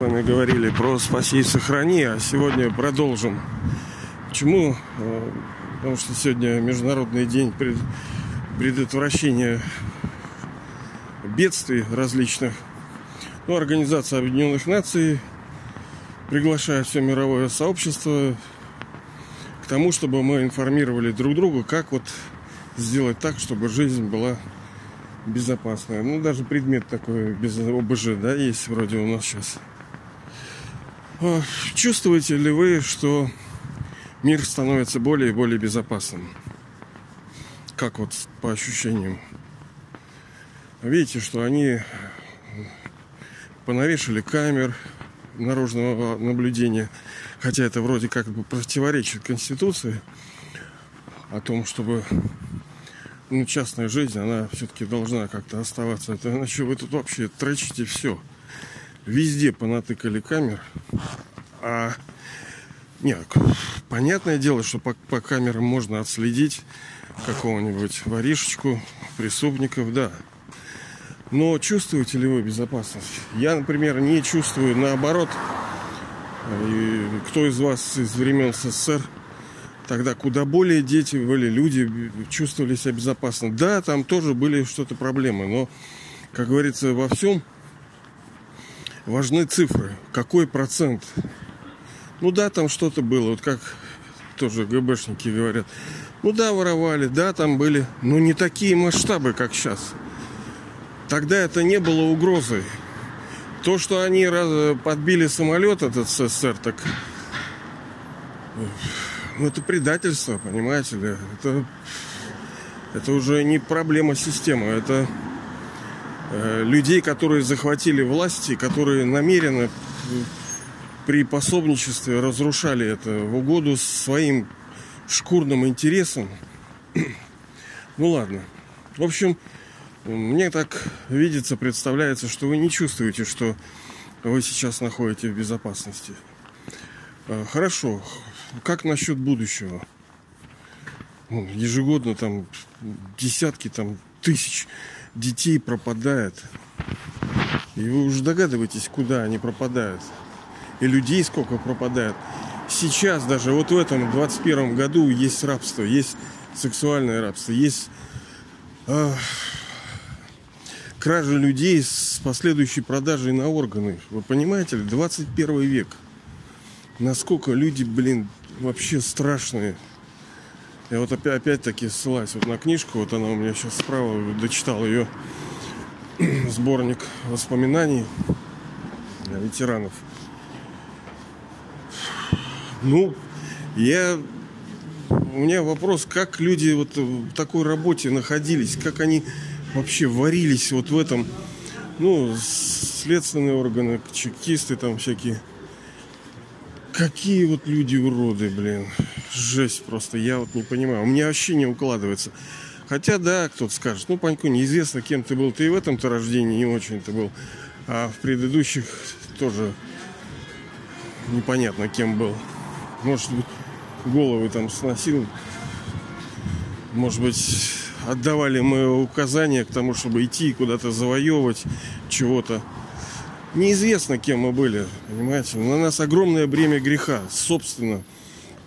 С вами говорили про «Спаси и сохрани», а сегодня продолжим. Почему? Э, потому что сегодня Международный день предотвращения бедствий различных. Ну, Организация Объединенных Наций приглашает все мировое сообщество к тому, чтобы мы информировали друг друга, как вот сделать так, чтобы жизнь была безопасная. Ну, даже предмет такой без ОБЖ, да, есть вроде у нас сейчас. Чувствуете ли вы, что мир становится более и более безопасным? Как вот по ощущениям? Видите, что они понавешали камер наружного наблюдения, хотя это вроде как бы противоречит Конституции о том, чтобы ну, частная жизнь, она все-таки должна как-то оставаться. Это иначе вы тут вообще трачите все. Везде понатыкали камер. А нет, понятное дело, что по, по камерам можно отследить какого-нибудь воришечку, преступников, да. Но чувствуете ли вы безопасность? Я, например, не чувствую, наоборот. И кто из вас из времен СССР тогда куда более дети были, люди чувствовали себя безопасно. Да, там тоже были что-то проблемы, но, как говорится, во всем важны цифры. Какой процент? Ну да, там что-то было, вот как тоже ГБшники говорят. Ну да, воровали, да, там были, но не такие масштабы, как сейчас. Тогда это не было угрозой. То, что они подбили самолет этот СССР, так ну, это предательство, понимаете ли. Это, это уже не проблема системы, это людей, которые захватили власти, которые намеренно при пособничестве разрушали это в угоду своим шкурным интересам. Ну ладно. В общем, мне так видится, представляется, что вы не чувствуете, что вы сейчас находитесь в безопасности. Э, хорошо. Как насчет будущего? Ну, ежегодно там десятки там тысяч детей пропадает. И вы уже догадываетесь, куда они пропадают. И людей сколько пропадает. Сейчас даже вот в этом 21 году есть рабство, есть сексуальное рабство, есть э, кража людей с последующей продажей на органы. Вы понимаете ли, 21 век. Насколько люди, блин, вообще страшные. Я вот опять, опять-таки ссылаюсь вот на книжку, вот она у меня сейчас справа, дочитал ее сборник воспоминаний ветеранов. Ну, я у меня вопрос, как люди вот в такой работе находились, как они вообще варились вот в этом, ну, следственные органы, чекисты там всякие. Какие вот люди уроды, блин жесть просто, я вот не понимаю. У меня вообще не укладывается. Хотя, да, кто-то скажет, ну, Панько, неизвестно, кем ты был. Ты и в этом-то рождении не очень ты был. А в предыдущих тоже непонятно, кем был. Может быть, головы там сносил. Может быть, отдавали мы указания к тому, чтобы идти куда-то завоевывать чего-то. Неизвестно, кем мы были, понимаете? На нас огромное бремя греха, собственно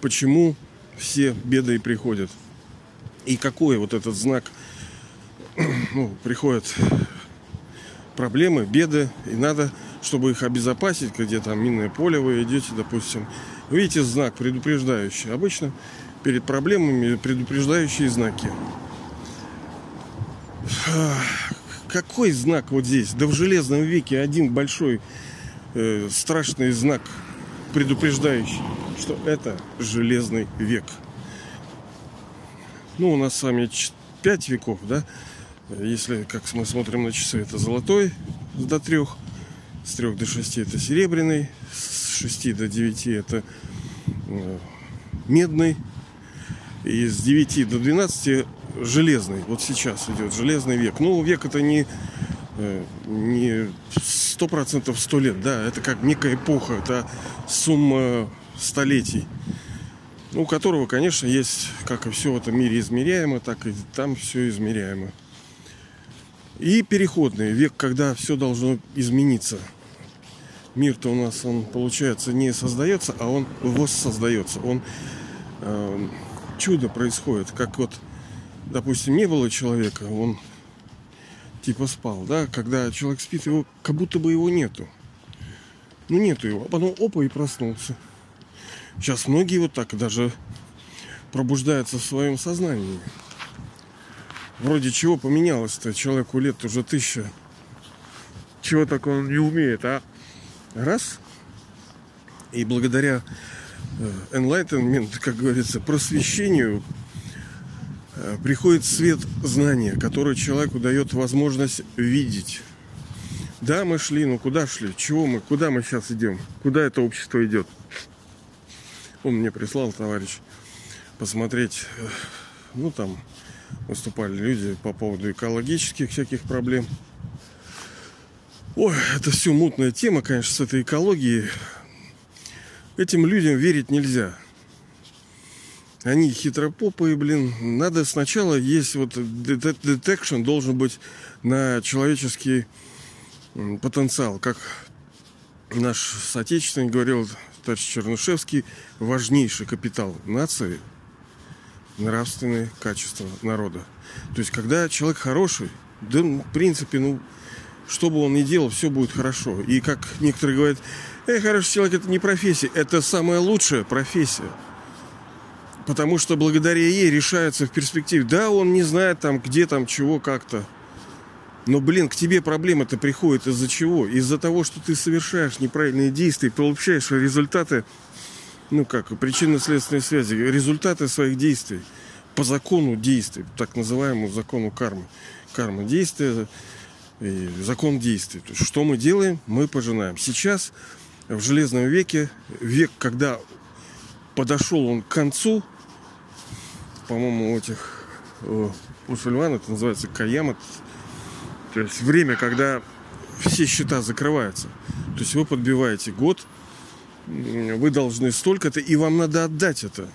почему все беды и приходят. И какой вот этот знак, ну, приходят проблемы, беды, и надо, чтобы их обезопасить, где там минное поле вы идете, допустим. Видите знак предупреждающий. Обычно перед проблемами предупреждающие знаки. Какой знак вот здесь? Да в железном веке один большой э, страшный знак предупреждающий что это железный век. Ну, у нас с вами 5 веков, да? Если, как мы смотрим на часы, это золотой до трех, с трех до шести это серебряный, с шести до девяти это э, медный, и с 9 до 12 железный. Вот сейчас идет железный век. Ну, век это не э, не сто процентов сто лет, да, это как некая эпоха, это сумма столетий, у которого, конечно, есть, как и все в этом мире измеряемо, так и там все измеряемо. И переходный век, когда все должно измениться. мир-то у нас, он, получается, не создается, а он воссоздается. Он э, чудо происходит, как вот, допустим, не было человека, он типа спал, да, когда человек спит, его как будто бы его нету. Ну нету его, а потом опа и проснулся. Сейчас многие вот так даже пробуждаются в своем сознании. Вроде чего поменялось-то человеку лет уже тысяча. Чего так он не умеет, а? Раз. И благодаря э, enlightenment, как говорится, просвещению э, приходит свет знания, который человеку дает возможность видеть. Да, мы шли, ну куда шли? Чего мы? Куда мы сейчас идем? Куда это общество идет? Он мне прислал, товарищ, посмотреть, э, ну там выступали люди по поводу экологических всяких проблем. Ой, это все мутная тема, конечно, с этой экологией. Этим людям верить нельзя. Они хитропопые, блин. Надо сначала есть вот детекшн должен быть на человеческий потенциал. Как наш соотечественник говорил, товарищ Чернышевский, важнейший капитал нации – нравственные качества народа. То есть, когда человек хороший, да, ну, в принципе, ну, что бы он ни делал, все будет хорошо. И как некоторые говорят, э, хороший человек это не профессия, это самая лучшая профессия. Потому что благодаря ей решается в перспективе. Да, он не знает там, где там, чего, как-то. Но, блин, к тебе проблема-то приходит из-за чего? Из-за того, что ты совершаешь неправильные действия, получаешь результаты ну как, причинно-следственной связи, результаты своих действий по закону действий, так называемому закону кармы. Карма действия и закон действий. То есть, что мы делаем, мы пожинаем. Сейчас, в Железном веке, век, когда подошел он к концу, по-моему, у этих мусульман это называется каямат, то есть время, когда все счета закрываются. То есть вы подбиваете год, вы должны столько-то, и вам надо отдать это.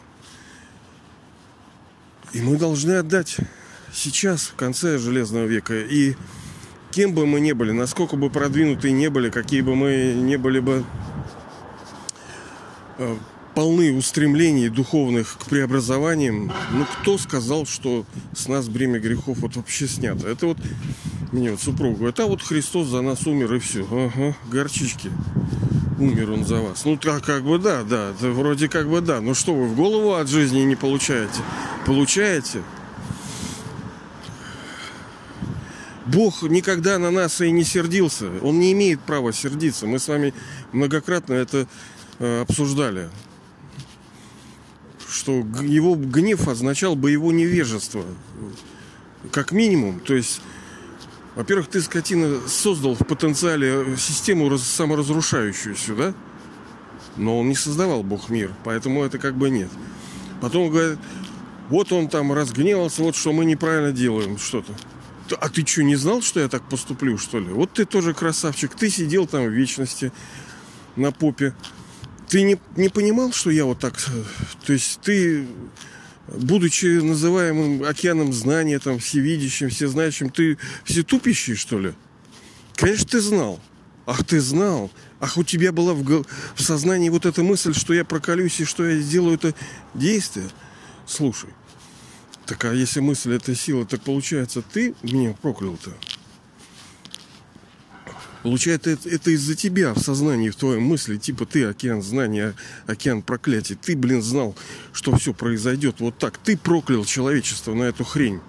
И мы должны отдать сейчас, в конце Железного века. И кем бы мы ни были, насколько бы продвинутые не были, какие бы мы не были бы э, полны устремлений духовных к преобразованиям, ну кто сказал, что с нас бремя грехов вот вообще снято? Это вот мне вот супруга говорит, а вот Христос за нас умер и все. Ага, горчички умер он за вас. Ну, так как бы да, да, это вроде как бы да. Ну что вы в голову от жизни не получаете? Получаете? Бог никогда на нас и не сердился. Он не имеет права сердиться. Мы с вами многократно это э, обсуждали. Что его гнев означал бы его невежество. Как минимум. То есть во-первых, ты, скотина, создал в потенциале систему саморазрушающуюся, да? Но он не создавал Бог мир, поэтому это как бы нет. Потом говорит, вот он там разгневался, вот что мы неправильно делаем что-то. А ты что, не знал, что я так поступлю, что ли? Вот ты тоже красавчик. Ты сидел там в вечности на попе. Ты не, не понимал, что я вот так... То есть ты будучи называемым океаном знания, там, всевидящим, всезнающим, ты все тупящий, что ли? Конечно, ты знал. Ах, ты знал. Ах, у тебя была в, в сознании вот эта мысль, что я проколюсь и что я сделаю это действие. Слушай, так а если мысль это сила, так получается, ты меня проклял-то? Получается, это, это из-за тебя в сознании, в твоем мысли, типа ты океан знания, океан проклятия. Ты, блин, знал, что все произойдет вот так. Ты проклял человечество на эту хрень.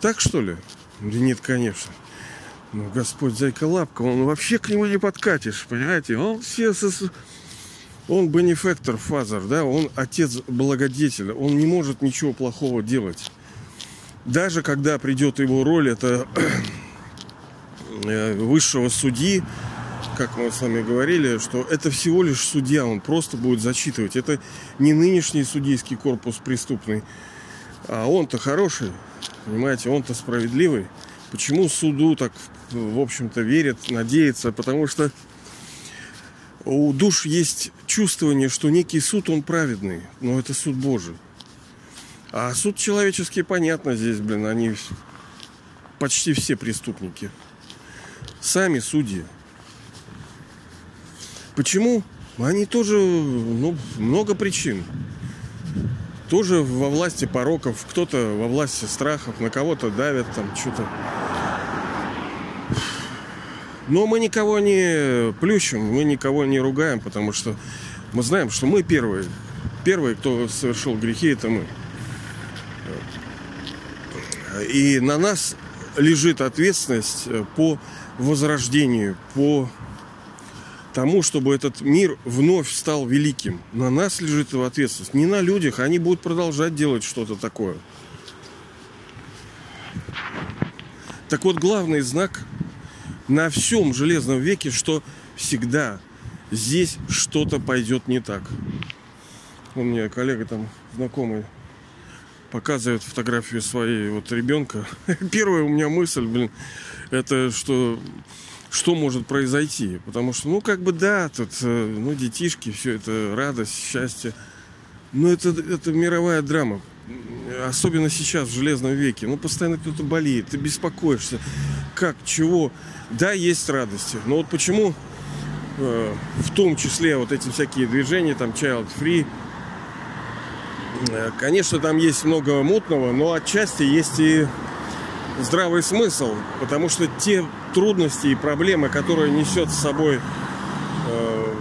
Так что ли? Да нет, конечно. Ну, Господь зайка лапка, он вообще к нему не подкатишь, понимаете? Он все... Он бенефектор, фазер, да, он отец благодетеля, он не может ничего плохого делать. Даже когда придет его роль, это высшего судьи, как мы с вами говорили, что это всего лишь судья, он просто будет зачитывать. Это не нынешний судейский корпус преступный, а он-то хороший, понимаете, он-то справедливый. Почему суду так, в общем-то, верят, надеются? Потому что у душ есть чувствование, что некий суд, он праведный, но это суд Божий. А суд человеческий, понятно, здесь, блин, они почти все преступники сами судьи. Почему? Они тоже, ну, много причин. Тоже во власти пороков, кто-то во власти страхов, на кого-то давят там что-то. Но мы никого не плющим, мы никого не ругаем, потому что мы знаем, что мы первые. Первые, кто совершил грехи, это мы. И на нас лежит ответственность по возрождению, по тому, чтобы этот мир вновь стал великим. На нас лежит эта ответственность. Не на людях, они будут продолжать делать что-то такое. Так вот, главный знак на всем железном веке, что всегда здесь что-то пойдет не так. У меня коллега там знакомый показывает фотографию своей вот ребенка. Первая у меня мысль, блин, это что что может произойти. Потому что, ну, как бы, да, тут, э, ну, детишки, все это радость, счастье. Но это, это мировая драма. Особенно сейчас, в Железном веке. Ну, постоянно кто-то болеет, ты беспокоишься. Как, чего. Да, есть радости. Но вот почему э, в том числе вот эти всякие движения, там, Child Free, э, конечно, там есть много мутного, но отчасти есть и здравый смысл, потому что те трудности и проблемы, которые несет с собой э,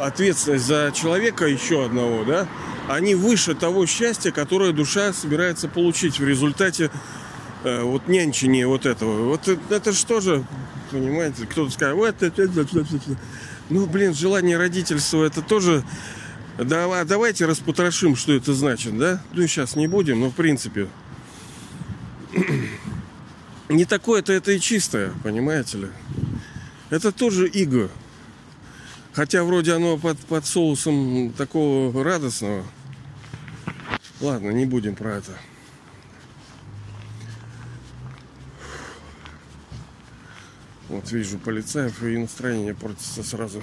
ответственность за человека еще одного, да, они выше того счастья, которое душа собирается получить в результате э, вот нянчения вот этого. Вот это, это что же, понимаете, кто-то скажет, вот это, это, это, это. ну, блин, желание родительства, это тоже Давай, давайте распотрошим, что это значит, да? Ну, сейчас не будем, но в принципе не такое-то это и чистое, понимаете ли. Это тоже иго. Хотя вроде оно под, под соусом такого радостного. Ладно, не будем про это. Вот вижу полицаев и настроение портится сразу.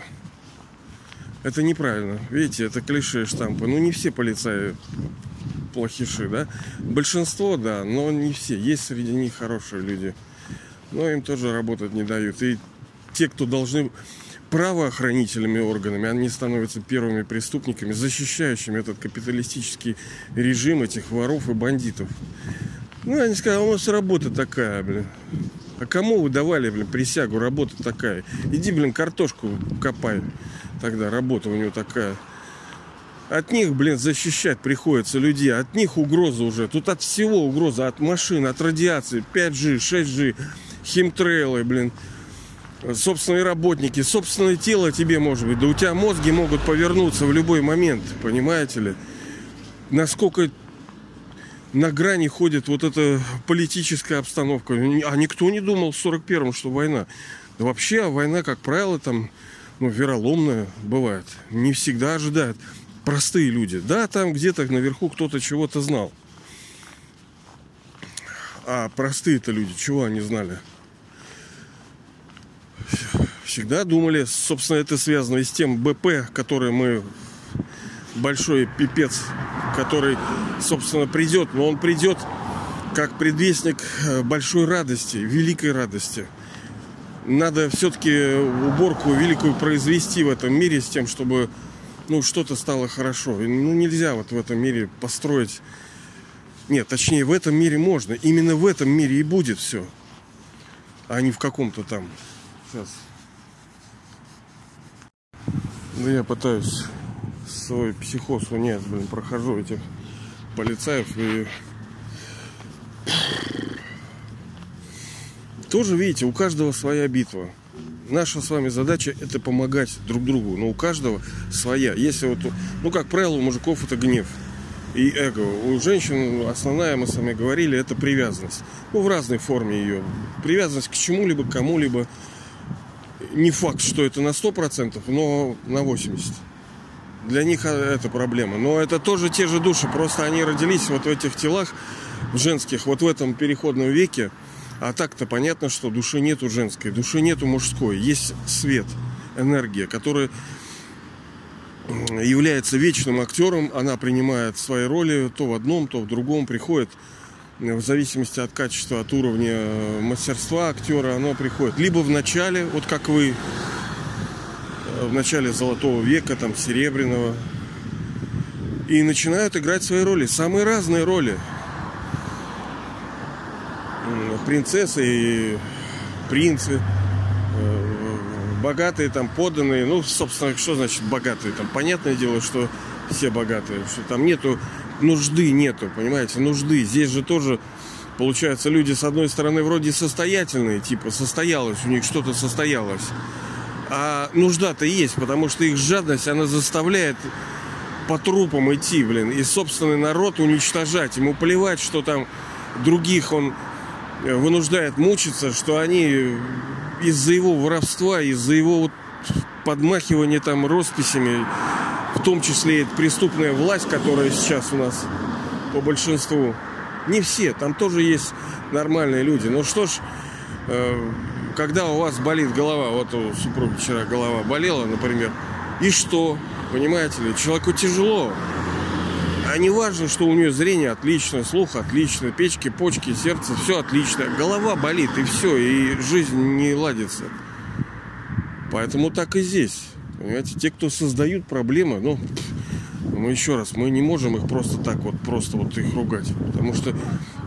Это неправильно. Видите, это клише штампы. Ну не все полицаи плохиши, да? Большинство, да, но не все. Есть среди них хорошие люди. Но им тоже работать не дают. И те, кто должны правоохранительными органами, они становятся первыми преступниками, защищающими этот капиталистический режим этих воров и бандитов. Ну, они сказали, у нас работа такая, блин. А кому вы давали, блин, присягу? Работа такая. Иди, блин, картошку копай. Тогда работа у него такая. От них, блин, защищать приходится людей. От них угроза уже. Тут от всего угроза. От машин, от радиации. 5G, 6G, химтрейлы, блин. Собственные работники, собственное тело тебе может быть. Да у тебя мозги могут повернуться в любой момент. Понимаете ли? Насколько на грани ходит вот эта политическая обстановка. А никто не думал в 41-м, что война. вообще война, как правило, там ну, вероломная бывает. Не всегда ожидает простые люди. Да, там где-то наверху кто-то чего-то знал. А простые-то люди, чего они знали? Всегда думали, собственно, это связано и с тем БП, который мы большой пипец, который, собственно, придет, но он придет как предвестник э, большой радости, великой радости. Надо все-таки уборку великую произвести в этом мире с тем, чтобы ну, что-то стало хорошо. Ну, нельзя вот в этом мире построить... Нет, точнее, в этом мире можно. Именно в этом мире и будет все. А не в каком-то там. Сейчас. Да я пытаюсь свой психоз унять, блин, прохожу этих полицаев и тоже, видите, у каждого своя битва наша с вами задача это помогать друг другу. Но у каждого своя. Если вот, ну, как правило, у мужиков это гнев и эго. У женщин основная, мы с вами говорили, это привязанность. Ну, в разной форме ее. Привязанность к чему-либо, к кому-либо. Не факт, что это на 100%, но на 80%. Для них а, это проблема. Но это тоже те же души, просто они родились вот в этих телах, в женских, вот в этом переходном веке. А так-то понятно, что души нету женской, души нету мужской. Есть свет, энергия, которая является вечным актером. Она принимает свои роли то в одном, то в другом. Приходит в зависимости от качества, от уровня мастерства актера, оно приходит либо в начале, вот как вы, в начале Золотого века, там, Серебряного. И начинают играть свои роли, самые разные роли. Принцессы и принцы, э, богатые там поданные, ну, собственно, что значит богатые? Там понятное дело, что все богатые, что там нету нужды нету, понимаете, нужды. Здесь же тоже Получается, люди, с одной стороны, вроде состоятельные, типа состоялось, у них что-то состоялось. А нужда-то есть, потому что их жадность, она заставляет по трупам идти, блин, и собственный народ уничтожать. Ему плевать, что там других он вынуждает мучиться, что они из-за его воровства, из-за его вот подмахивания там росписями, в том числе и преступная власть, которая сейчас у нас по большинству, не все, там тоже есть нормальные люди. Ну что ж, э, когда у вас болит голова, вот у супруги вчера голова болела, например, и что? Понимаете ли, человеку тяжело. А не важно, что у нее зрение отлично, слух отлично, печки, почки, сердце, все отлично. Голова болит, и все, и жизнь не ладится. Поэтому так и здесь. Понимаете, те, кто создают проблемы, ну, мы еще раз, мы не можем их просто так вот, просто вот их ругать. Потому что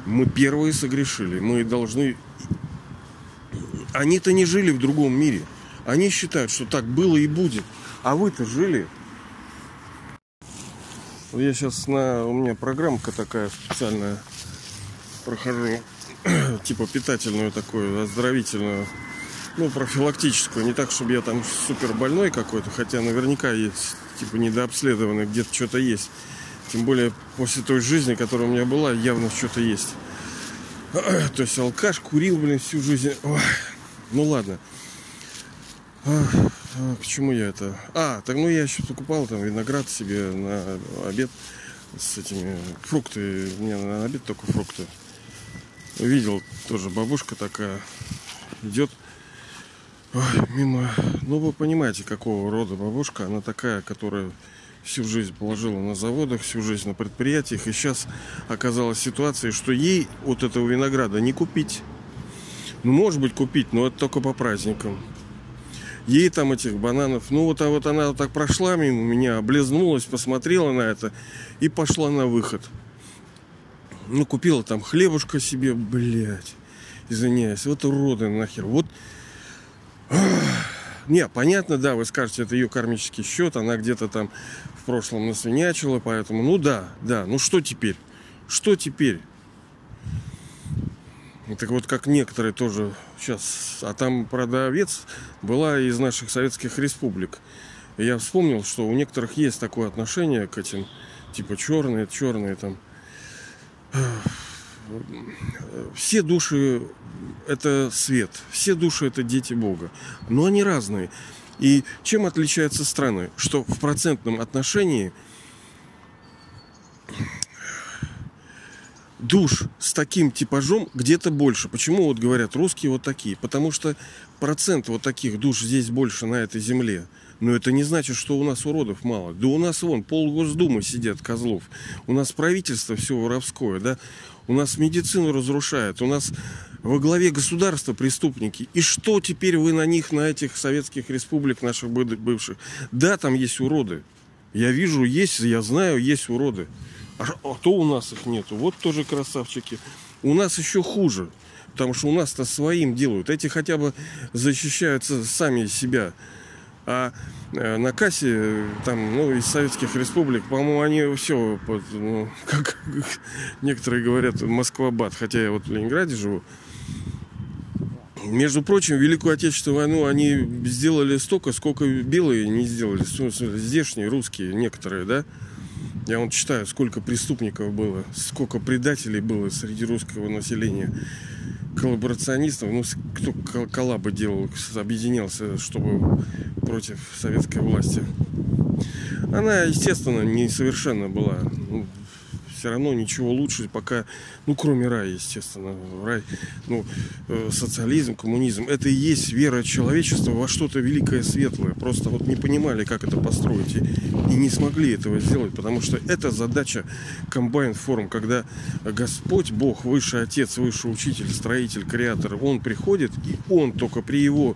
мы первые согрешили. Мы должны... Они-то не жили в другом мире. Они считают, что так было и будет. А вы-то жили. Я сейчас на... У меня программка такая специальная. Прохожу. типа питательную такую, оздоровительную. Ну, профилактическую. Не так, чтобы я там супер больной какой-то. Хотя наверняка есть типа недообследованы, где-то что-то есть. Тем более после той жизни, которая у меня была, явно что-то есть. То есть алкаш курил, блин, всю жизнь. Ой. Ну ладно. К чему я это? А, так ну я еще покупал там виноград себе на обед с этими фрукты. Мне на обед только фрукты. Видел тоже бабушка такая идет Ой, мимо. Ну, вы понимаете, какого рода бабушка. Она такая, которая всю жизнь положила на заводах, всю жизнь на предприятиях. И сейчас оказалась ситуация, что ей вот этого винограда не купить. Ну, может быть, купить, но это только по праздникам. Ей там этих бананов, ну вот, а вот она вот так прошла мимо меня, облизнулась, посмотрела на это и пошла на выход. Ну, купила там хлебушка себе, блядь, извиняюсь, вот уроды нахер. Вот не, понятно, да, вы скажете, это ее кармический счет, она где-то там в прошлом насвинячила, поэтому, ну да, да, ну что теперь? Что теперь? Так вот, как некоторые тоже сейчас, а там продавец была из наших советских республик. И я вспомнил, что у некоторых есть такое отношение к этим, типа черные, черные там. Все души это свет, все души это дети Бога, но они разные. И чем отличаются страны? Что в процентном отношении душ с таким типажом где-то больше. Почему вот говорят русские вот такие? Потому что процент вот таких душ здесь больше на этой земле. Но это не значит, что у нас уродов мало. Да у нас вон пол Госдумы сидят козлов. У нас правительство все воровское, да. У нас медицину разрушают. У нас во главе государства преступники. И что теперь вы на них, на этих советских республик наших бывших? Да, там есть уроды. Я вижу, есть, я знаю, есть уроды. А, а то у нас их нету. Вот тоже красавчики. У нас еще хуже. Потому что у нас-то своим делают. Эти хотя бы защищаются сами себя. А э, на кассе, там, ну, из советских республик, по-моему, они все, ну, как некоторые говорят, Москва-Бат. Хотя я вот в Ленинграде живу. Между прочим, Великую Отечественную войну они сделали столько, сколько белые не сделали. Здешние, русские, некоторые, да? Я вот читаю, сколько преступников было, сколько предателей было среди русского населения, коллаборационистов, ну, кто коллабы делал, объединялся, чтобы против советской власти. Она, естественно, несовершенна была. Все равно ничего лучше пока, ну, кроме рая, естественно. Рай, ну, э, социализм, коммунизм, это и есть вера человечества во что-то великое, светлое. Просто вот не понимали, как это построить. И, и не смогли этого сделать, потому что это задача комбайн форм, когда Господь, Бог, Высший Отец, Высший Учитель, Строитель, Креатор, Он приходит, и Он только при Его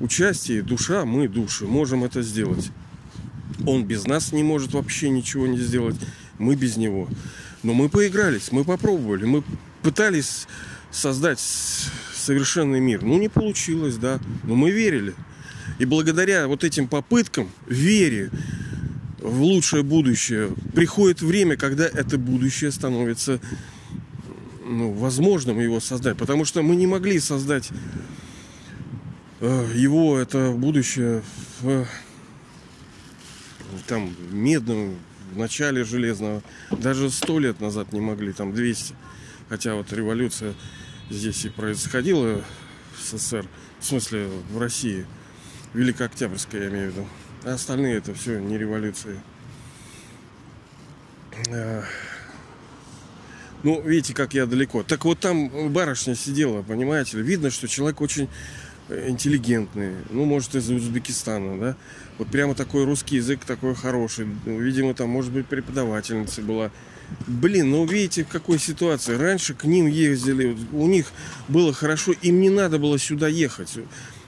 участии, душа, мы души, можем это сделать. Он без нас не может вообще ничего не сделать, мы без него. Но мы поигрались, мы попробовали, мы пытались создать совершенный мир. Ну, не получилось, да, но мы верили. И благодаря вот этим попыткам, вере в лучшее будущее, приходит время, когда это будущее становится ну, возможным его создать. Потому что мы не могли создать э, его, это будущее, в там медном, в начале железного. Даже сто лет назад не могли, там 200. Хотя вот революция здесь и происходила в СССР, в смысле в России, Великооктябрьская, я имею в виду. А остальные это все не революции. А, ну, видите, как я далеко. Так вот там барышня сидела, понимаете Видно, что человек очень интеллигентный. Ну, может, из Узбекистана, да. Вот прямо такой русский язык такой хороший. Видимо, там, может быть, преподавательница была. Блин, ну видите, в какой ситуации. Раньше к ним ездили, у них было хорошо, им не надо было сюда ехать.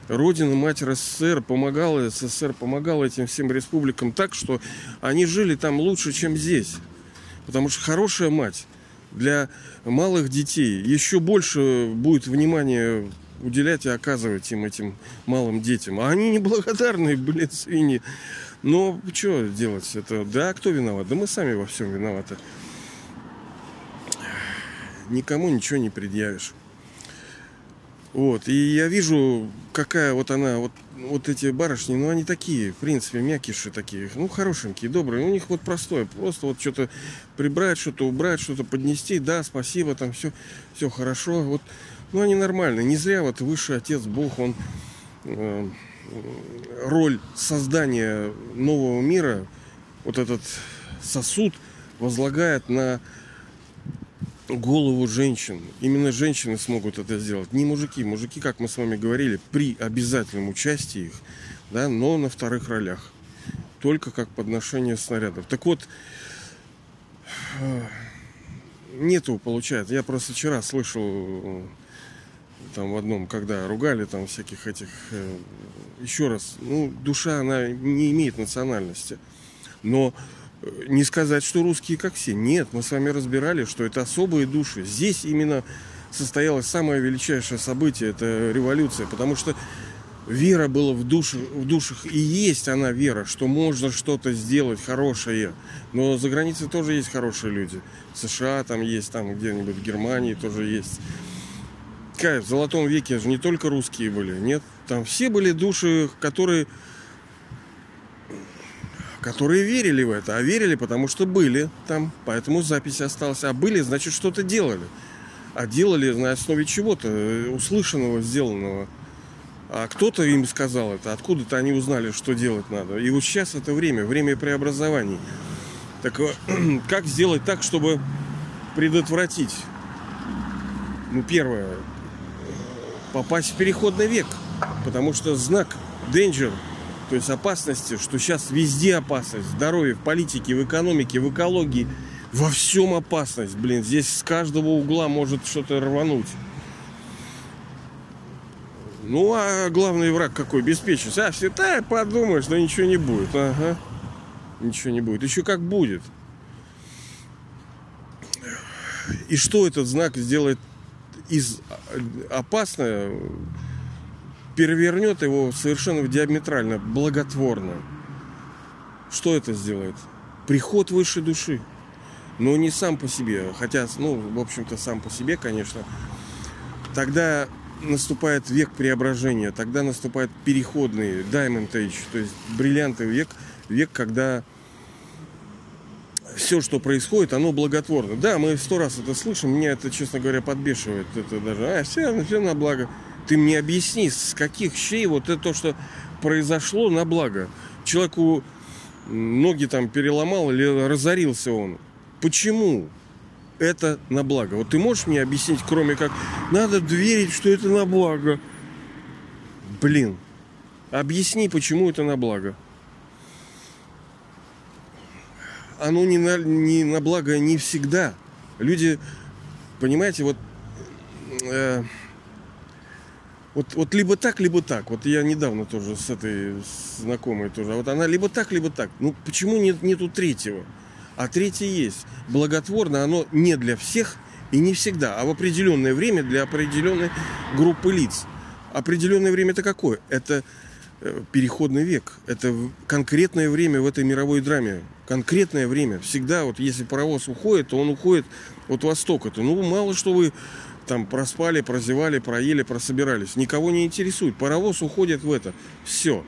Родина, мать СССР помогала, СССР помогала этим всем республикам так, что они жили там лучше, чем здесь. Потому что хорошая мать для малых детей еще больше будет внимания уделять и оказывать им этим малым детям. А они неблагодарные, блин, свиньи. Но что делать? Это да, кто виноват? Да мы сами во всем виноваты никому ничего не предъявишь. Вот, и я вижу, какая вот она, вот, вот эти барышни, ну они такие, в принципе, мякиши такие, ну хорошенькие, добрые, у них вот простое, просто вот что-то прибрать, что-то убрать, что-то поднести, да, спасибо, там все, все хорошо, вот, ну они нормальные, не зря вот высший отец Бог, он э, роль создания нового мира, вот этот сосуд возлагает на голову женщин. Именно женщины смогут это сделать. Не мужики. Мужики, как мы с вами говорили, при обязательном участии их, да, но на вторых ролях. Только как подношение снарядов. Так вот, нету, получается. Я просто вчера слышал там в одном, когда ругали там всяких этих, э, еще раз, ну, душа, она не имеет национальности. Но не сказать, что русские как все. Нет, мы с вами разбирали, что это особые души. Здесь именно состоялось самое величайшее событие, это революция, потому что вера была в, душе, в душах, и есть она вера, что можно что-то сделать хорошее. Но за границей тоже есть хорошие люди. В США там есть, там где-нибудь в Германии тоже есть. В Золотом веке же не только русские были, нет? Там все были души, которые которые верили в это. А верили, потому что были там, поэтому запись осталась. А были, значит, что-то делали. А делали на основе чего-то, э, услышанного, сделанного. А кто-то им сказал это, откуда-то они узнали, что делать надо. И вот сейчас это время, время преобразований. Так э, как сделать так, чтобы предотвратить? Ну, первое, попасть в переходный век. Потому что знак danger то есть опасности, что сейчас везде опасность. В здоровье, в политике, в экономике, в экологии. Во всем опасность, блин. Здесь с каждого угла может что-то рвануть. Ну, а главный враг какой? Беспечность. А, все, да, подумаешь, да ничего не будет. Ага. Ничего не будет. Еще как будет. И что этот знак сделает из опасное перевернет его совершенно диаметрально, благотворно. Что это сделает? Приход высшей души. Но не сам по себе. Хотя, ну, в общем-то, сам по себе, конечно. Тогда наступает век преображения. Тогда наступает переходный Diamond Age. То есть бриллиантовый век. Век, когда все, что происходит, оно благотворно. Да, мы сто раз это слышим, меня это, честно говоря, подбешивает. Это даже, а, все, все на благо. Ты мне объясни, с каких щей вот это то, что произошло на благо. Человеку ноги там переломал или разорился он. Почему это на благо? Вот ты можешь мне объяснить, кроме как надо верить, что это на благо? Блин, объясни, почему это на благо. Оно не на, не на благо не всегда. Люди, понимаете, вот э, Вот, вот либо так, либо так. Вот я недавно тоже с этой знакомой тоже. А вот она либо так, либо так. Ну почему нет, нету третьего? А третье есть. Благотворно оно не для всех и не всегда, а в определенное время для определенной группы лиц. Определенное время это какое? Это переходный век. Это конкретное время в этой мировой драме. Конкретное время. Всегда, вот если паровоз уходит, то он уходит от востока. То, ну, мало что вы там проспали, прозевали, проели, прособирались. Никого не интересует. Паровоз уходит в это. Все.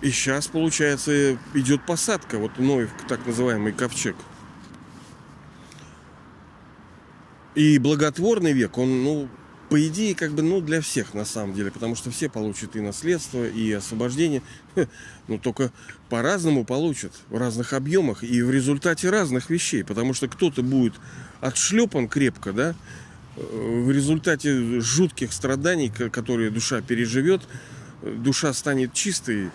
И сейчас, получается, идет посадка. Вот Ноев, так называемый ковчег. И благотворный век, он, ну, по идее, как бы, ну, для всех на самом деле, потому что все получат и наследство, и освобождение, но только по-разному получат, в разных объемах и в результате разных вещей, потому что кто-то будет отшлепан крепко, да, в результате жутких страданий, которые душа переживет, душа станет чистой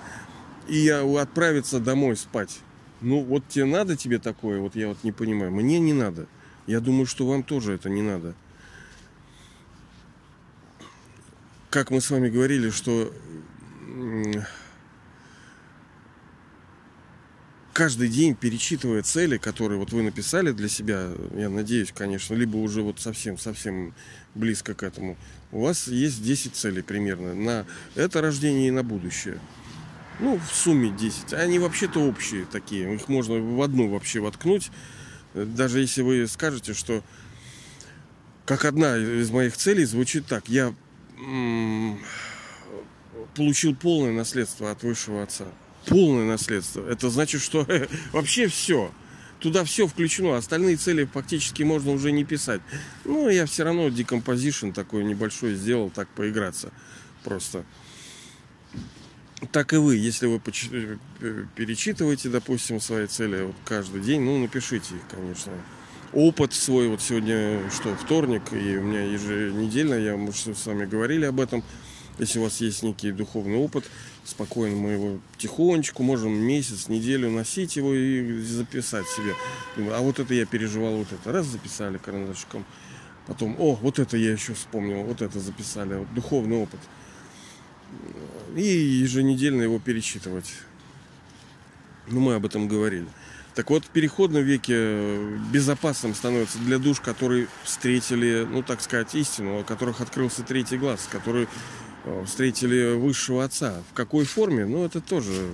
и отправится домой спать. Ну, вот тебе надо тебе такое, вот я вот не понимаю. Мне не надо. Я думаю, что вам тоже это не надо. Как мы с вами говорили, что каждый день перечитывая цели, которые вот вы написали для себя, я надеюсь, конечно, либо уже вот совсем-совсем близко к этому, у вас есть 10 целей примерно на это рождение и на будущее. Ну, в сумме 10. Они вообще-то общие такие. Их можно в одну вообще воткнуть. Даже если вы скажете, что как одна из моих целей звучит так. Я получил полное наследство от высшего отца полное наследство. Это значит, что вообще все. Туда все включено, остальные цели фактически можно уже не писать. Но я все равно декомпозишн такой небольшой сделал, так поиграться просто. Так и вы, если вы э, перечитываете, допустим, свои цели вот каждый день, ну, напишите их, конечно. Опыт свой, вот сегодня, что, вторник, и у меня еженедельно, я, мы с вами говорили об этом, если у вас есть некий духовный опыт, спокойно мы его тихонечку, можем месяц, неделю носить его и записать себе. А вот это я переживал, вот это. Раз записали карандашиком. Потом, о, вот это я еще вспомнил, вот это записали. Вот духовный опыт. И еженедельно его перечитывать. Ну, мы об этом говорили. Так вот, в переходном веке безопасным становится для душ, которые встретили, ну, так сказать, истину, у которых открылся третий глаз, которые Э, встретили высшего отца. В какой форме? Ну, это тоже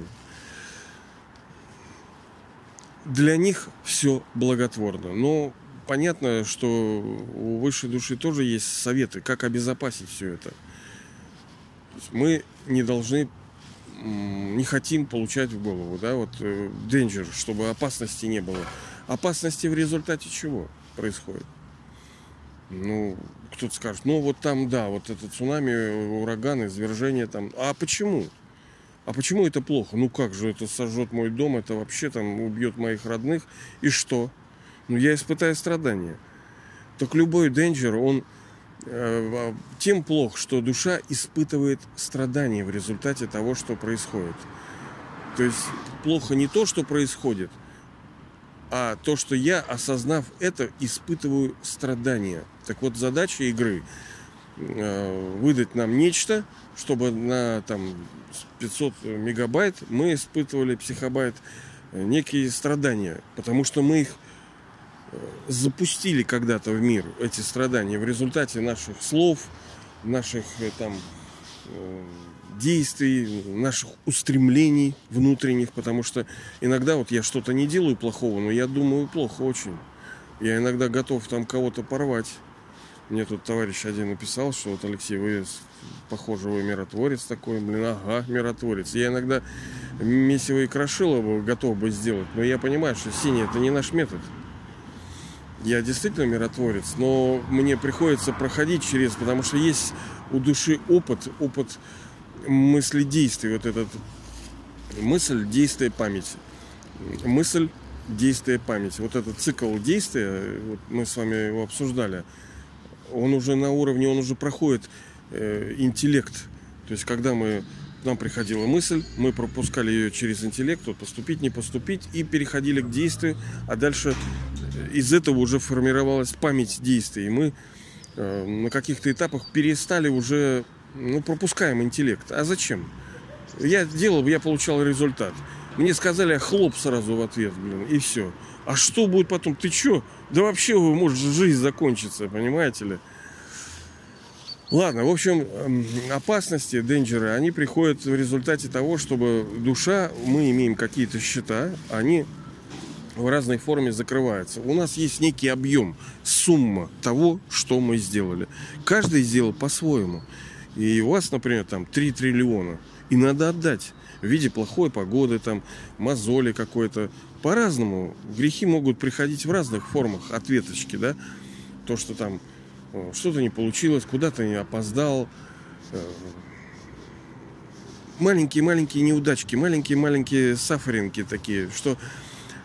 для них все благотворно. Но понятно, что у высшей души тоже есть советы, как обезопасить все это. Мы не должны, не хотим получать в голову, да, вот э, danger, чтобы опасности не было. Опасности в результате чего происходит? Ну, кто-то скажет, ну вот там, да, вот это цунами, ураган, извержение там. А почему? А почему это плохо? Ну как же, это сожжет мой дом, это вообще там убьет моих родных. И что? Ну я испытаю страдания. Так любой денджер, он э, тем плох, что душа испытывает страдания в результате того, что происходит. То есть плохо не то, что происходит, а то, что я, осознав это, испытываю страдания. Так вот, задача игры э, выдать нам нечто, чтобы на там 500 мегабайт мы испытывали психобайт э, некие страдания, потому что мы их э, запустили когда-то в мир, эти страдания, в результате наших слов, наших там действий, наших устремлений внутренних, потому что иногда вот я что-то не делаю плохого, но я думаю плохо очень. Я иногда готов там кого-то порвать. Мне тут товарищ один написал, что вот Алексей, вы похоже, вы миротворец такой, блин, ага, миротворец. Я иногда месиво и крошило бы готов бы сделать, но я понимаю, что синий это не наш метод. Я действительно миротворец, но мне приходится проходить через, потому что есть у души опыт, опыт мысли действий, вот этот мысль, действие, память. Мысль, действие, память. Вот этот цикл действия, вот мы с вами его обсуждали, он уже на уровне, он уже проходит э, интеллект. То есть, когда мы нам приходила мысль, мы пропускали ее через интеллект, вот поступить, не поступить, и переходили к действию, а дальше из этого уже формировалась память действий. И мы э, на каких-то этапах перестали уже ну, пропускаем интеллект. А зачем? Я делал, я получал результат. Мне сказали, хлоп сразу в ответ, блин, и все. А что будет потом? Ты что? Да вообще может жизнь закончиться, понимаете ли? Ладно, в общем, эм, опасности, денджеры, они приходят в результате того, чтобы душа, мы имеем какие-то счета, они в разной форме закрываются. У нас есть некий объем, сумма того, что мы сделали. Каждый сделал по-своему. И у вас, например, там 3 триллиона. И надо отдать в виде плохой погоды, там, мозоли какой-то. По-разному. Грехи могут приходить в разных формах ответочки, да. То, что там что-то не получилось, куда-то не опоздал. Э, маленькие-маленькие неудачки, маленькие-маленькие сафаринки такие, что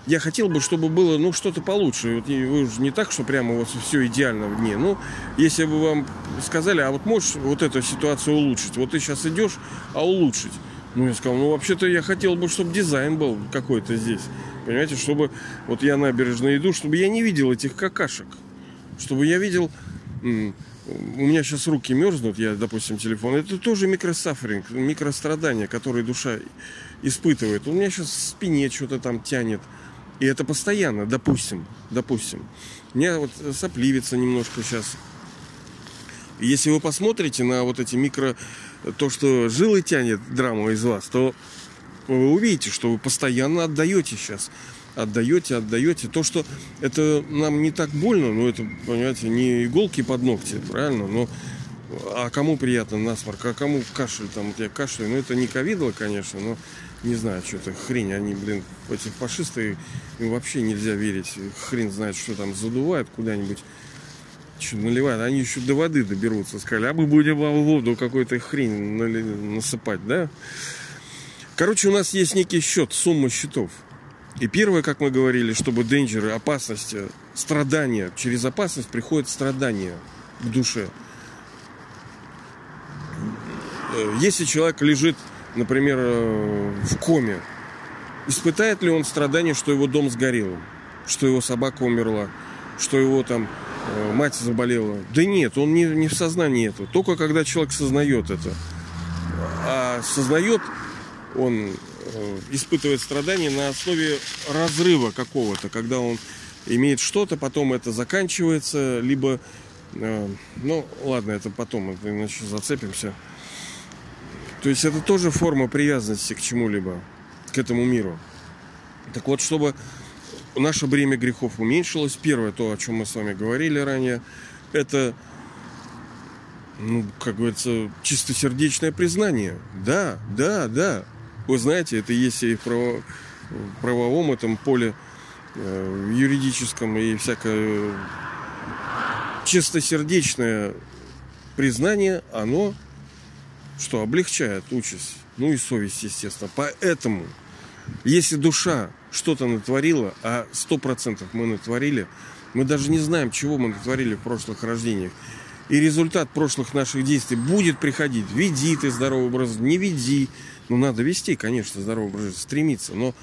я хотел бы, чтобы было, ну, что-то получше. Вот вы не так, что прямо вот все идеально в дне. Ну, если бы вам сказали, а вот можешь вот эту ситуацию улучшить? Вот ты сейчас идешь, а улучшить? Ну, я сказал, ну, вообще-то я хотел бы, чтобы дизайн был какой-то здесь. Понимаете, чтобы вот я набережно иду, чтобы я не видел этих какашек. Чтобы я видел у меня сейчас руки мерзнут, я, допустим, телефон. Это тоже микросафринг, микрострадания, которые душа испытывает. У меня сейчас в спине что-то там тянет. И это постоянно, допустим, допустим. У меня вот сопливится немножко сейчас. Если вы посмотрите на вот эти микро... То, что жилы тянет драма из вас, то вы увидите, что вы постоянно отдаете сейчас. Отдаете, отдаете. То, что это нам не так больно, но это, понимаете, не иголки под ногти, правильно? Но а кому приятно насморк, а кому кашель, там, вот я кашляю, ну это не ковидло, конечно, но не знаю, что это хрень. Они, блин, эти фашисты, им вообще нельзя верить. Хрен знает, что там задувают куда-нибудь. Что наливают. Они еще до воды доберутся. Сказали, а мы будем вам воду какой-то хрень насыпать, да? Короче, у нас есть некий счет, сумма счетов. И первое, как мы говорили, чтобы денджеры, опасности, страдания, через опасность приходит страдание к душе. Э, если человек лежит например, э, в коме, испытает ли он страдание, что его дом сгорел, что его собака умерла, что его там э, мать заболела? Да нет, он не, не в сознании этого. Только когда человек сознает это. А сознает он э, испытывает страдания на основе разрыва какого-то, когда он имеет что-то, потом это заканчивается, либо, ну ладно, это потом, иначе зацепимся. То есть это тоже форма привязанности к чему-либо, к этому миру. Так вот, чтобы наше бремя грехов уменьшилось, первое, то, о чем мы с вами говорили ранее, это, ну, как говорится, чистосердечное признание. Да, да, да. Вы знаете, это есть и в, право, в правовом этом поле, э, в юридическом и всякое чистосердечное признание, оно что облегчает участь, ну и совесть, естественно. Поэтому, если душа что-то натворила, а сто процентов мы натворили, мы даже не знаем, чего мы натворили в прошлых рождениях. И результат прошлых наших действий будет приходить. Веди ты здоровый образ, не веди. Ну, надо вести, конечно, здоровый образ, стремиться. Но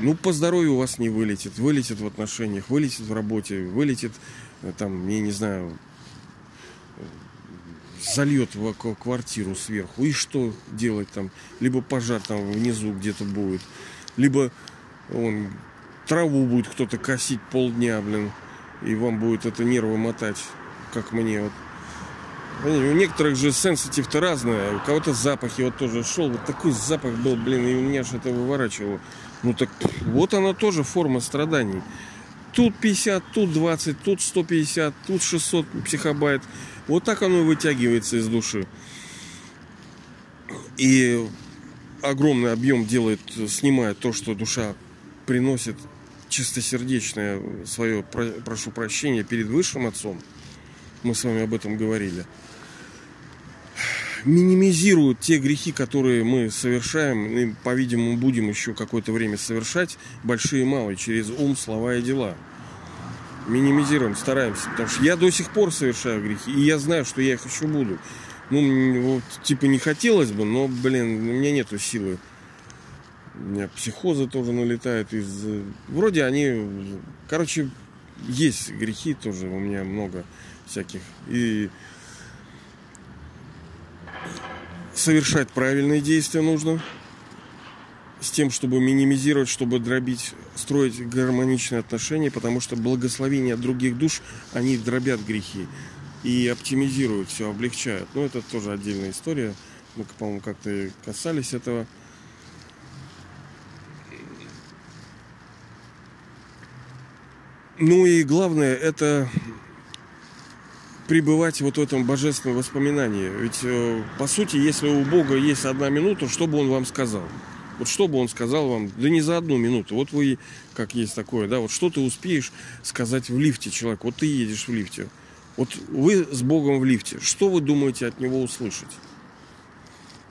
ну, по здоровью у вас не вылетит. Вылетит в отношениях, вылетит в работе, вылетит, э, там, я не знаю, зальет в квартиру сверху. И что делать там? Либо пожар там внизу где-то будет, либо он траву будет кто-то косить полдня, блин, и вам будет это нервы мотать, как мне вот. У некоторых же сенситив-то разное. У кого-то запахи вот тоже шел. Вот такой запах был, блин, и у меня же это выворачивало. Ну так вот она тоже форма страданий. Тут 50, тут 20, тут 150, тут 600 психобайт. Вот так оно вытягивается из души. И огромный объем делает, снимает то, что душа приносит чистосердечное свое, прошу прощения, перед Высшим Отцом. Мы с вами об этом говорили. Минимизируют те грехи, которые мы совершаем, и, по-видимому, будем еще какое-то время совершать, большие и малые, через ум, слова и дела минимизируем, стараемся. Потому что я до сих пор совершаю грехи. И я знаю, что я их еще буду. Ну, вот, типа не хотелось бы, но, блин, у меня нету силы. У меня психозы тоже налетают из... Вроде они... Короче, есть грехи тоже у меня много всяких. И совершать правильные действия нужно, с тем, чтобы минимизировать, чтобы дробить, строить гармоничные отношения, потому что благословения других душ, они дробят грехи и оптимизируют все, облегчают. Но это тоже отдельная история. Мы, по-моему, как-то касались этого. Ну и главное, это пребывать вот в этом божественном воспоминании. Ведь, э, по сути, если у Бога есть одна минута, что бы Он вам сказал? Вот что бы Он сказал вам? Да не за одну минуту. Вот вы, как есть такое, да, вот что ты успеешь сказать в лифте человек? Вот ты едешь в лифте. Вот вы с Богом в лифте. Что вы думаете от Него услышать?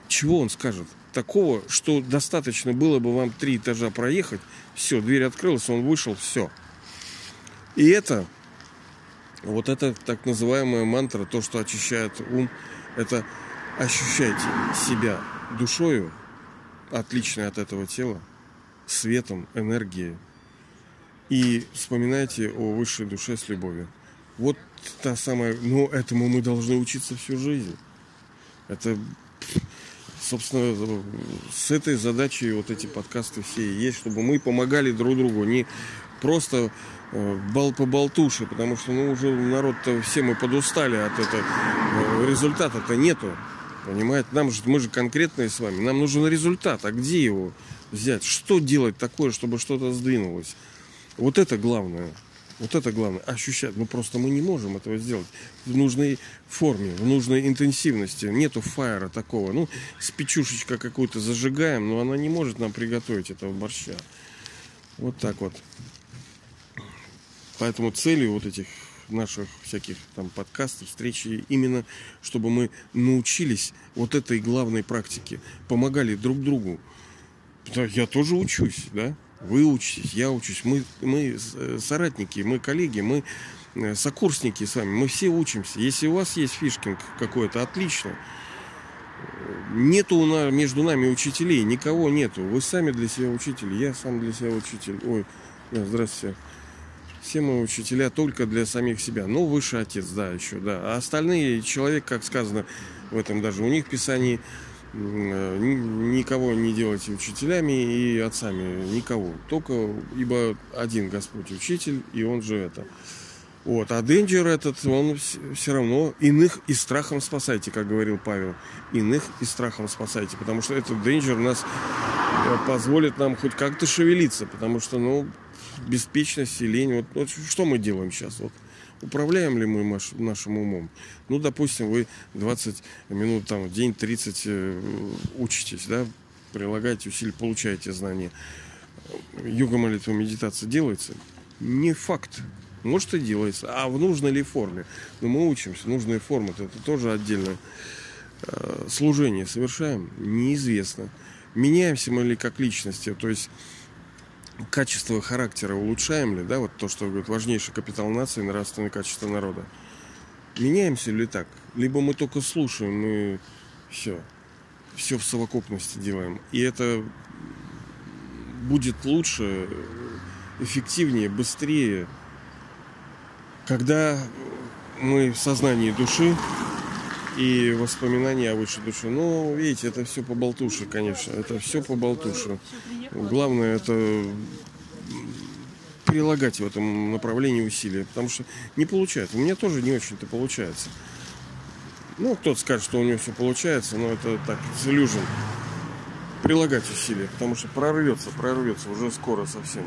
Чего Он скажет? Такого, что достаточно было бы вам три этажа проехать, все, дверь открылась, он вышел, все. И это вот это так называемая мантра, то, что очищает ум, это ощущайте себя душою, отличной от этого тела, светом, энергией. И вспоминайте о высшей душе с любовью. Вот та самая, ну, этому мы должны учиться всю жизнь. Это, собственно, с этой задачей вот эти подкасты все и есть, чтобы мы помогали друг другу, не просто бал по болтуши, потому что ну уже народ-то все мы подустали от этого. Э, результата-то нету. Понимаете, нам же, мы же конкретные с вами. Нам нужен результат. А где его взять? Что делать такое, чтобы что-то сдвинулось? Вот это главное. Вот это главное. Ощущать. Ну просто мы не можем этого сделать в нужной форме, в нужной интенсивности. Нету фаера такого. Ну, спичушечка какую-то зажигаем, но она не может нам приготовить этого борща. Вот так вот. Поэтому целью вот этих наших всяких там подкастов, встречи именно, чтобы мы научились вот этой главной практике, помогали друг другу. Я тоже учусь, да? Вы учитесь, я учусь, мы, мы э, соратники, мы коллеги, мы э, сокурсники с вами, мы все учимся. Если у вас есть фишкинг какой-то, отлично. Нету у нас, между нами учителей, никого нету. Вы сами для себя учитель, я сам для себя учитель. Ой, здравствуйте все мы учителя только для самих себя. Ну, высший отец, да, еще, да. А остальные человек, как сказано в этом даже у них в Писании, э, никого не делайте учителями и отцами, никого. Только ибо один Господь учитель, и он же это. Вот. А Денджер этот, он все равно иных и страхом спасайте, как говорил Павел. Иных и страхом спасайте. Потому что этот Денджер нас э, позволит нам хоть как-то шевелиться. Потому что, ну, беспечность и лень. Вот, вот что мы делаем сейчас? Вот управляем ли мы наш, нашим умом? Ну, допустим, вы 20 минут там день 30 э, учитесь, да, прилагаете усилия, получаете знания. Йога, молитва, медитация делается? Не факт. Может и делается. А в нужной ли форме? Но мы учимся. Нужная форма это тоже отдельное э, служение совершаем. Неизвестно. Меняемся мы ли как личности? То есть качество характера улучшаем ли, да, вот то, что говорит, важнейший капитал нации, нравственное качество народа. Меняемся ли так? Либо мы только слушаем и все, все в совокупности делаем. И это будет лучше, эффективнее, быстрее, когда мы в сознании души и воспоминания о высшей душе. Ну, видите, это все по болтуше, конечно. Это все по болтуше. Главное это прилагать в этом направлении усилия, потому что не получается. У меня тоже не очень-то получается. Ну, кто-то скажет, что у него все получается, но это так, illusion. Прилагать усилия, потому что прорвется, прорвется уже скоро совсем.